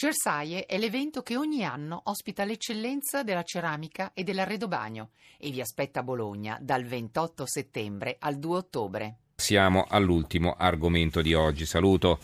Cersaie è l'evento che ogni anno ospita l'eccellenza della ceramica e dell'arredobagno e vi aspetta a Bologna dal 28 settembre al 2 ottobre. Siamo all'ultimo argomento di oggi. Saluto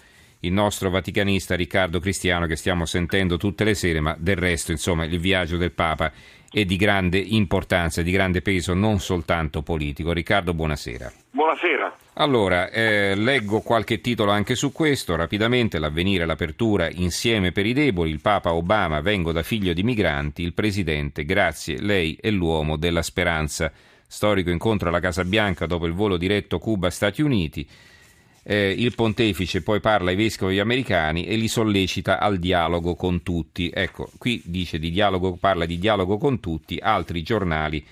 il nostro vaticanista Riccardo Cristiano che stiamo sentendo tutte le sere, ma del resto, insomma, il viaggio del Papa è di grande importanza, di grande peso, non soltanto politico. Riccardo, buonasera. Buonasera. Allora, eh, leggo qualche titolo anche su questo, rapidamente, l'avvenire, l'apertura, insieme per i deboli, il Papa Obama, vengo da figlio di migranti, il Presidente, grazie, lei è l'uomo della speranza. Storico incontro alla Casa Bianca dopo il volo diretto Cuba-Stati Uniti. Eh, il pontefice poi parla ai vescovi americani e li sollecita al dialogo con tutti. Ecco, qui dice di dialogo, parla di dialogo con tutti, altri giornali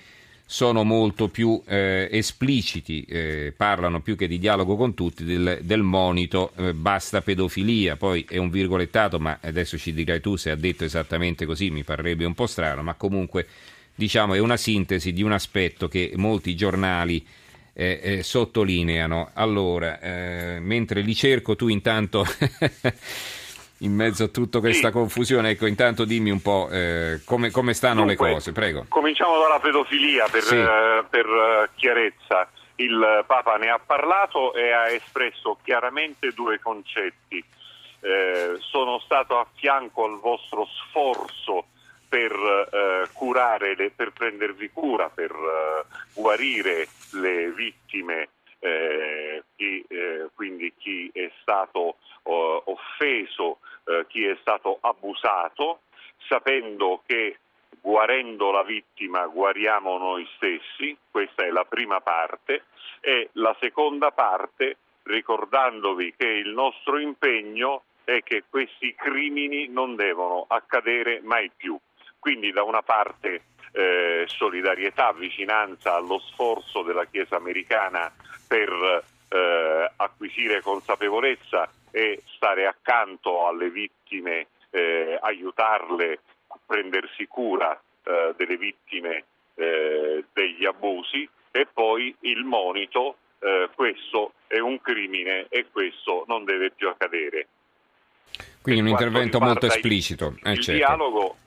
sono molto più eh, espliciti, eh, parlano più che di dialogo con tutti del, del monito eh, basta pedofilia, poi è un virgolettato, ma adesso ci dirai tu se ha detto esattamente così, mi parrebbe un po' strano, ma comunque diciamo è una sintesi di un aspetto che molti giornali eh, eh, sottolineano. Allora, eh, mentre li cerco tu intanto in mezzo a tutta questa sì. confusione, ecco, intanto dimmi un po' eh, come, come, stanno Dunque, le cose, prego. Cominciamo dalla pedofilia per, sì. eh, per uh, chiarezza. Il Papa ne ha parlato e ha espresso chiaramente due concetti. Eh, sono stato a fianco al vostro sforzo per eh, curare, le, per prendervi cura, per eh, guarire le vittime eh, chi, eh, quindi chi è stato uh, offeso, uh, chi è stato abusato, sapendo che guarendo la vittima guariamo noi stessi, questa è la prima parte, e la seconda parte ricordandovi che il nostro impegno è che questi crimini non devono accadere mai più. Quindi da una parte eh, solidarietà, vicinanza allo sforzo della Chiesa americana per eh, acquisire consapevolezza e stare accanto alle vittime, eh, aiutarle a prendersi cura eh, delle vittime eh, degli abusi e poi il monito, eh, questo è un crimine e questo non deve più accadere. Quindi un intervento molto esplicito. Il, il certo. dialogo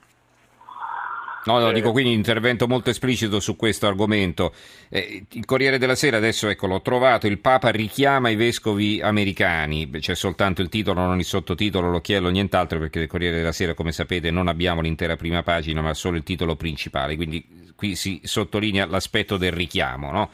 No, no, eh, dico quindi un intervento molto esplicito su questo argomento. Eh, il Corriere della Sera, adesso ecco, l'ho trovato, il Papa richiama i vescovi americani, c'è soltanto il titolo, non il sottotitolo, l'occhiello, nient'altro, perché del Corriere della Sera, come sapete, non abbiamo l'intera prima pagina, ma solo il titolo principale, quindi qui si sottolinea l'aspetto del richiamo, no?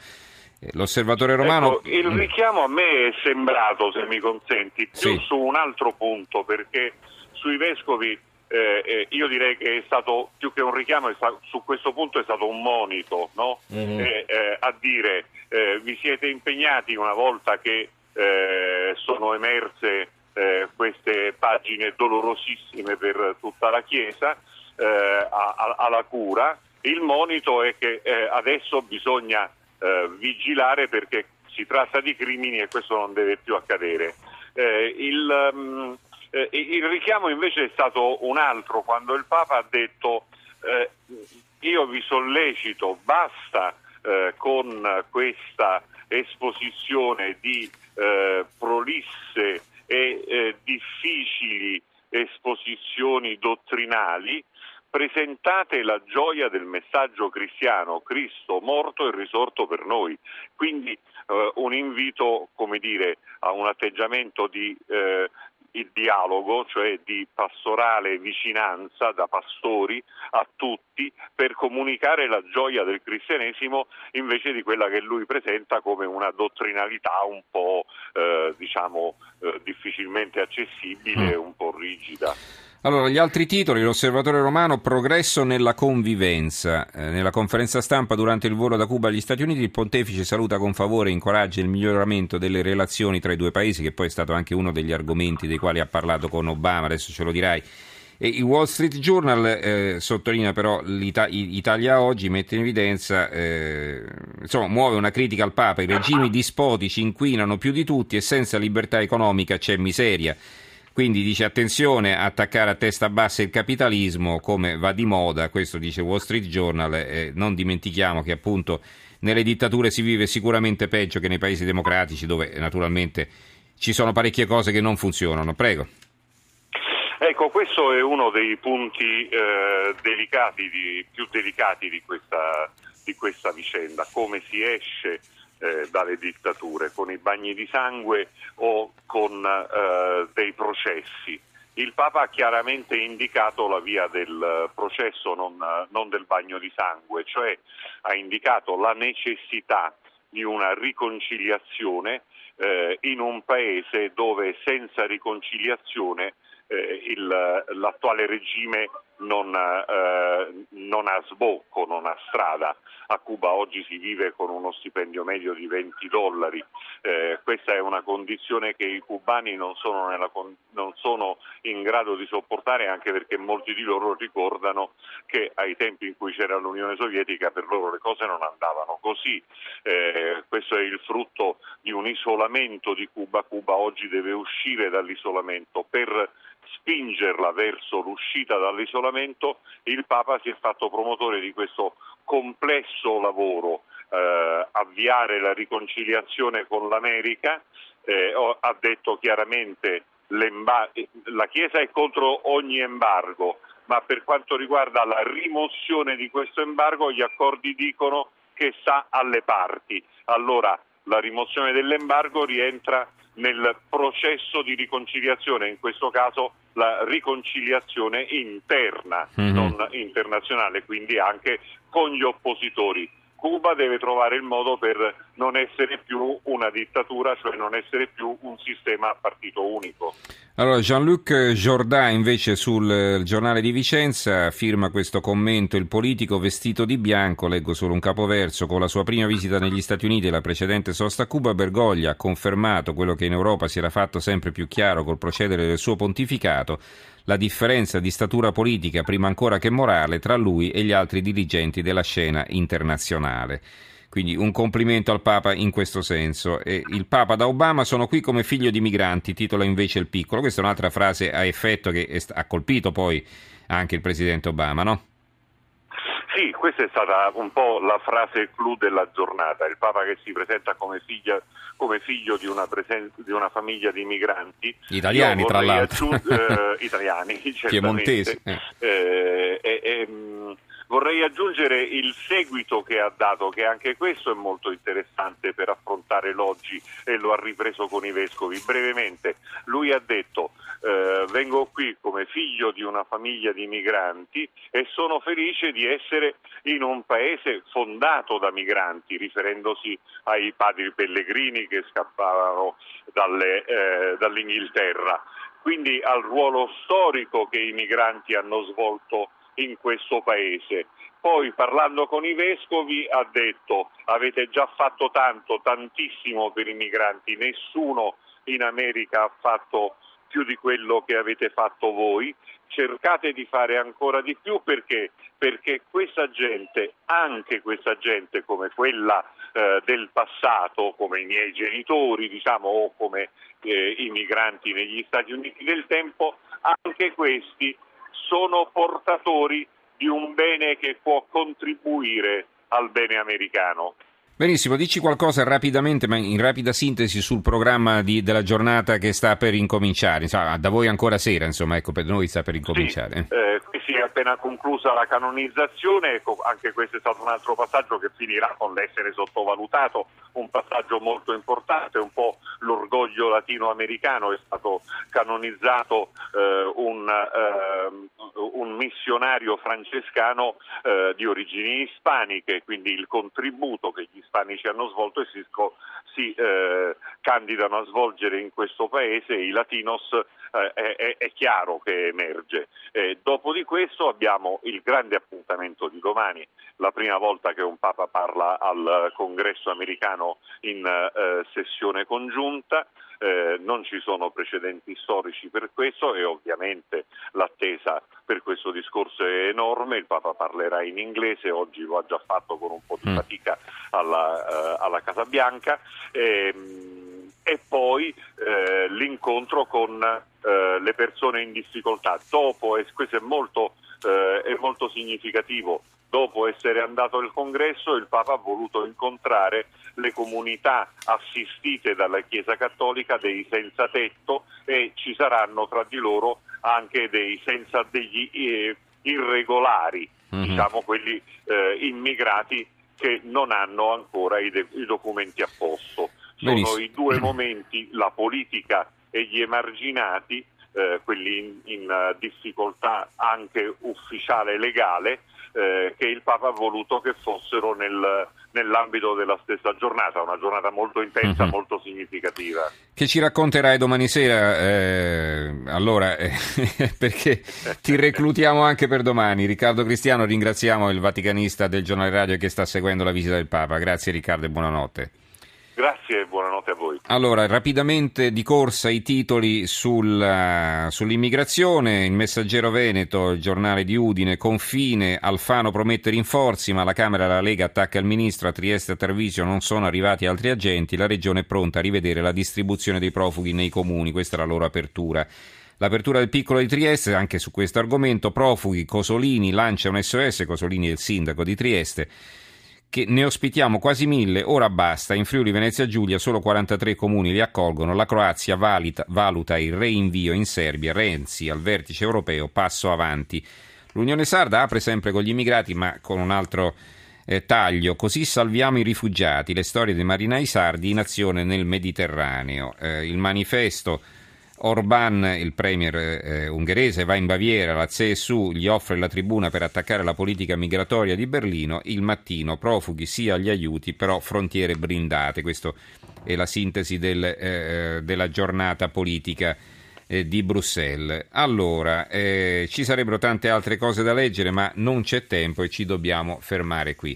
Eh, l'osservatore romano... Ecco, il richiamo a me è sembrato, se mi consenti, più sì. su un altro punto, perché sui vescovi eh, eh, io direi che è stato più che un richiamo, stato, su questo punto è stato un monito no? mm-hmm. eh, a dire eh, vi siete impegnati una volta che eh, sono emerse eh, queste pagine dolorosissime per tutta la Chiesa a, a, alla cura, il monito è che adesso bisogna vigilare perché si tratta di crimini e questo non deve più accadere. il, um, eh, il richiamo invece è stato un altro, quando il Papa ha detto eh, io vi sollecito, basta eh, con questa esposizione di eh, prolisse e eh, difficili esposizioni dottrinali, presentate la gioia del messaggio cristiano, Cristo morto e risorto per noi. Quindi eh, un invito, come dire, a un atteggiamento di eh, il dialogo, cioè di pastorale vicinanza da pastori a tutti per comunicare la gioia del cristianesimo invece di quella che lui presenta come una dottrinalità un po' eh, diciamo eh, difficilmente accessibile, mm. un po' rigida. Allora, gli altri titoli, l'osservatore romano, progresso nella convivenza. Eh, nella conferenza stampa durante il volo da Cuba agli Stati Uniti il pontefice saluta con favore e incoraggia il miglioramento delle relazioni tra i due paesi, che poi è stato anche uno degli argomenti dei quali ha parlato con Obama, adesso ce lo dirai. E il Wall Street Journal eh, sottolinea però l'Italia oggi, mette in evidenza, eh, insomma, muove una critica al Papa, i regimi dispotici inquinano più di tutti e senza libertà economica c'è miseria. Quindi dice attenzione a attaccare a testa bassa il capitalismo come va di moda, questo dice Wall Street Journal, e non dimentichiamo che appunto nelle dittature si vive sicuramente peggio che nei paesi democratici dove naturalmente ci sono parecchie cose che non funzionano. Prego. Ecco, questo è uno dei punti eh, delicati di, più delicati di questa, di questa, vicenda, come si esce eh, dalle dittature, con i bagni di sangue o con eh, dei processi. Il Papa ha chiaramente indicato la via del processo, non, non del bagno di sangue, cioè ha indicato la necessità di una riconciliazione eh, in un paese dove senza riconciliazione eh, il, l'attuale regime non, eh, non, ha sbocco, non ha strada. A Cuba oggi si vive con uno stipendio medio di 20 dollari. Eh, questa è una condizione che i cubani non sono, nella, non sono, in grado di sopportare anche perché molti di loro ricordano che ai tempi in cui c'era l'Unione Sovietica per loro le cose non andavano così. Eh, questo è il frutto di un isolamento di Cuba. Cuba oggi deve uscire dall'isolamento per spingerla verso l'uscita dall'isolamento, il Papa si è fatto promotore di questo complesso lavoro, eh, avviare la riconciliazione con l'America, eh, ha detto chiaramente la Chiesa è contro ogni embargo, ma per quanto riguarda la rimozione di questo embargo gli accordi dicono che sta alle parti. Allora la rimozione dell'embargo rientra nel processo di riconciliazione, in questo caso la riconciliazione interna, mm-hmm. non internazionale, quindi anche con gli oppositori. Cuba deve trovare il modo per non essere più una dittatura, cioè non essere più un sistema a partito unico. Allora, Jean-Luc Jourdain invece sul giornale di Vicenza firma questo commento, il politico vestito di bianco, leggo solo un capoverso, con la sua prima visita negli Stati Uniti e la precedente sosta a Cuba, Bergoglia ha confermato quello che in Europa si era fatto sempre più chiaro col procedere del suo pontificato, la differenza di statura politica, prima ancora che morale, tra lui e gli altri dirigenti della scena internazionale. Quindi un complimento al Papa in questo senso. E il Papa da Obama sono qui come figlio di migranti, titola invece il piccolo. Questa è un'altra frase a effetto che ha colpito poi anche il presidente Obama, no? Sì, questa è stata un po' la frase clou della giornata, il Papa che si presenta come, figlia, come figlio di una, presen- di una, famiglia di migranti. Italiani tra l'altro. Aggiung- eh, italiani, Piemontesi. Eh. Eh, eh, Vorrei aggiungere il seguito che ha dato, che anche questo è molto interessante per affrontare l'oggi e lo ha ripreso con i vescovi. Brevemente, lui ha detto eh, vengo qui come figlio di una famiglia di migranti e sono felice di essere in un paese fondato da migranti, riferendosi ai padri pellegrini che scappavano dalle, eh, dall'Inghilterra. Quindi al ruolo storico che i migranti hanno svolto in questo paese. Poi parlando con i vescovi ha detto avete già fatto tanto, tantissimo per i migranti, nessuno in America ha fatto più di quello che avete fatto voi, cercate di fare ancora di più perché, perché questa gente, anche questa gente come quella eh, del passato, come i miei genitori diciamo, o come eh, i migranti negli Stati Uniti del tempo, anche questi sono portatori di un bene che può contribuire al bene americano. Benissimo, dici qualcosa rapidamente, ma in rapida sintesi sul programma di, della giornata che sta per incominciare. Insomma, da voi ancora sera, insomma, ecco, per noi sta per incominciare. Sì, eh, si è appena conclusa la canonizzazione, ecco, anche questo è stato un altro passaggio che finirà con l'essere sottovalutato, un passaggio molto importante, un po' l'orgoglio latinoamericano, è stato canonizzato eh, un, eh, un, missionario francescano eh, di origini ispaniche, quindi il contributo che gli ispanici hanno svolto e si, si eh, candidano a svolgere in questo paese, i latinos eh, è, è, chiaro che emerge. Eh, dopo di questo abbiamo il grande appuntamento di domani, la prima volta che un Papa parla al congresso americano in eh, sessione congiunta. Eh, non ci sono precedenti storici per questo e ovviamente l'attesa per questo discorso è enorme, il Papa parlerà in inglese, oggi lo ha già fatto con un po' di mm. fatica alla, uh, alla Casa Bianca. E, ehm, e poi eh, l'incontro con eh, le persone in difficoltà. Dopo, e questo è molto eh, è molto significativo. Dopo essere andato al congresso il Papa ha voluto incontrare le comunità assistite dalla Chiesa Cattolica dei senza tetto e ci saranno tra di loro anche dei senza degli eh, irregolari, mm-hmm. diciamo quelli eh, immigrati che non hanno ancora i, de- i documenti a posto. Sono Benissimo. i due momenti, la politica e gli emarginati, eh, quelli in, in uh, difficoltà anche ufficiale e legale, eh, che il Papa ha voluto che fossero nel, nell'ambito della stessa giornata, una giornata molto intensa, uh-huh. molto significativa. Che ci racconterai domani sera, eh, allora, eh, perché ti reclutiamo anche per domani. Riccardo Cristiano, ringraziamo il vaticanista del giornale radio che sta seguendo la visita del Papa. Grazie Riccardo e buonanotte. Grazie e buonanotte a voi. Allora, rapidamente di corsa i titoli sul, uh, sull'immigrazione. Il Messaggero Veneto, il giornale di Udine, confine, Alfano promette rinforzi, ma la Camera e la Lega attacca il ministro, a Trieste e a Treviso non sono arrivati altri agenti, la Regione è pronta a rivedere la distribuzione dei profughi nei comuni, questa è la loro apertura. L'apertura del piccolo di Trieste, anche su questo argomento, profughi, Cosolini lancia un SOS, Cosolini è il sindaco di Trieste che ne ospitiamo quasi mille, ora basta, in Friuli Venezia Giulia solo 43 comuni li accolgono, la Croazia valita, valuta il reinvio in Serbia, Renzi al vertice europeo, passo avanti. L'Unione Sarda apre sempre con gli immigrati ma con un altro eh, taglio, così salviamo i rifugiati, le storie dei marinai sardi in azione nel Mediterraneo. Eh, il manifesto Orban, il premier eh, ungherese, va in Baviera, la CSU gli offre la tribuna per attaccare la politica migratoria di Berlino, il mattino profughi sia agli aiuti, però frontiere blindate. Questa è la sintesi del, eh, della giornata politica eh, di Bruxelles. Allora, eh, ci sarebbero tante altre cose da leggere, ma non c'è tempo e ci dobbiamo fermare qui.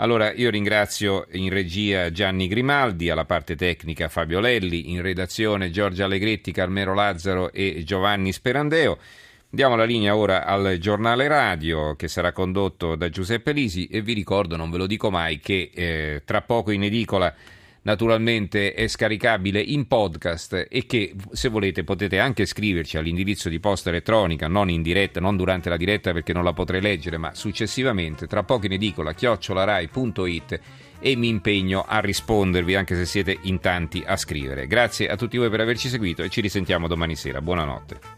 Allora io ringrazio in regia Gianni Grimaldi, alla parte tecnica Fabio Lelli, in redazione Giorgia Allegretti, Carmelo Lazzaro e Giovanni Sperandeo. Diamo la linea ora al giornale radio che sarà condotto da Giuseppe Lisi e vi ricordo, non ve lo dico mai, che eh, tra poco in edicola naturalmente è scaricabile in podcast e che se volete potete anche scriverci all'indirizzo di posta elettronica, non in diretta, non durante la diretta perché non la potrei leggere, ma successivamente, tra poco in edicola, chiocciolarai.it e mi impegno a rispondervi anche se siete in tanti a scrivere. Grazie a tutti voi per averci seguito e ci risentiamo domani sera. Buonanotte.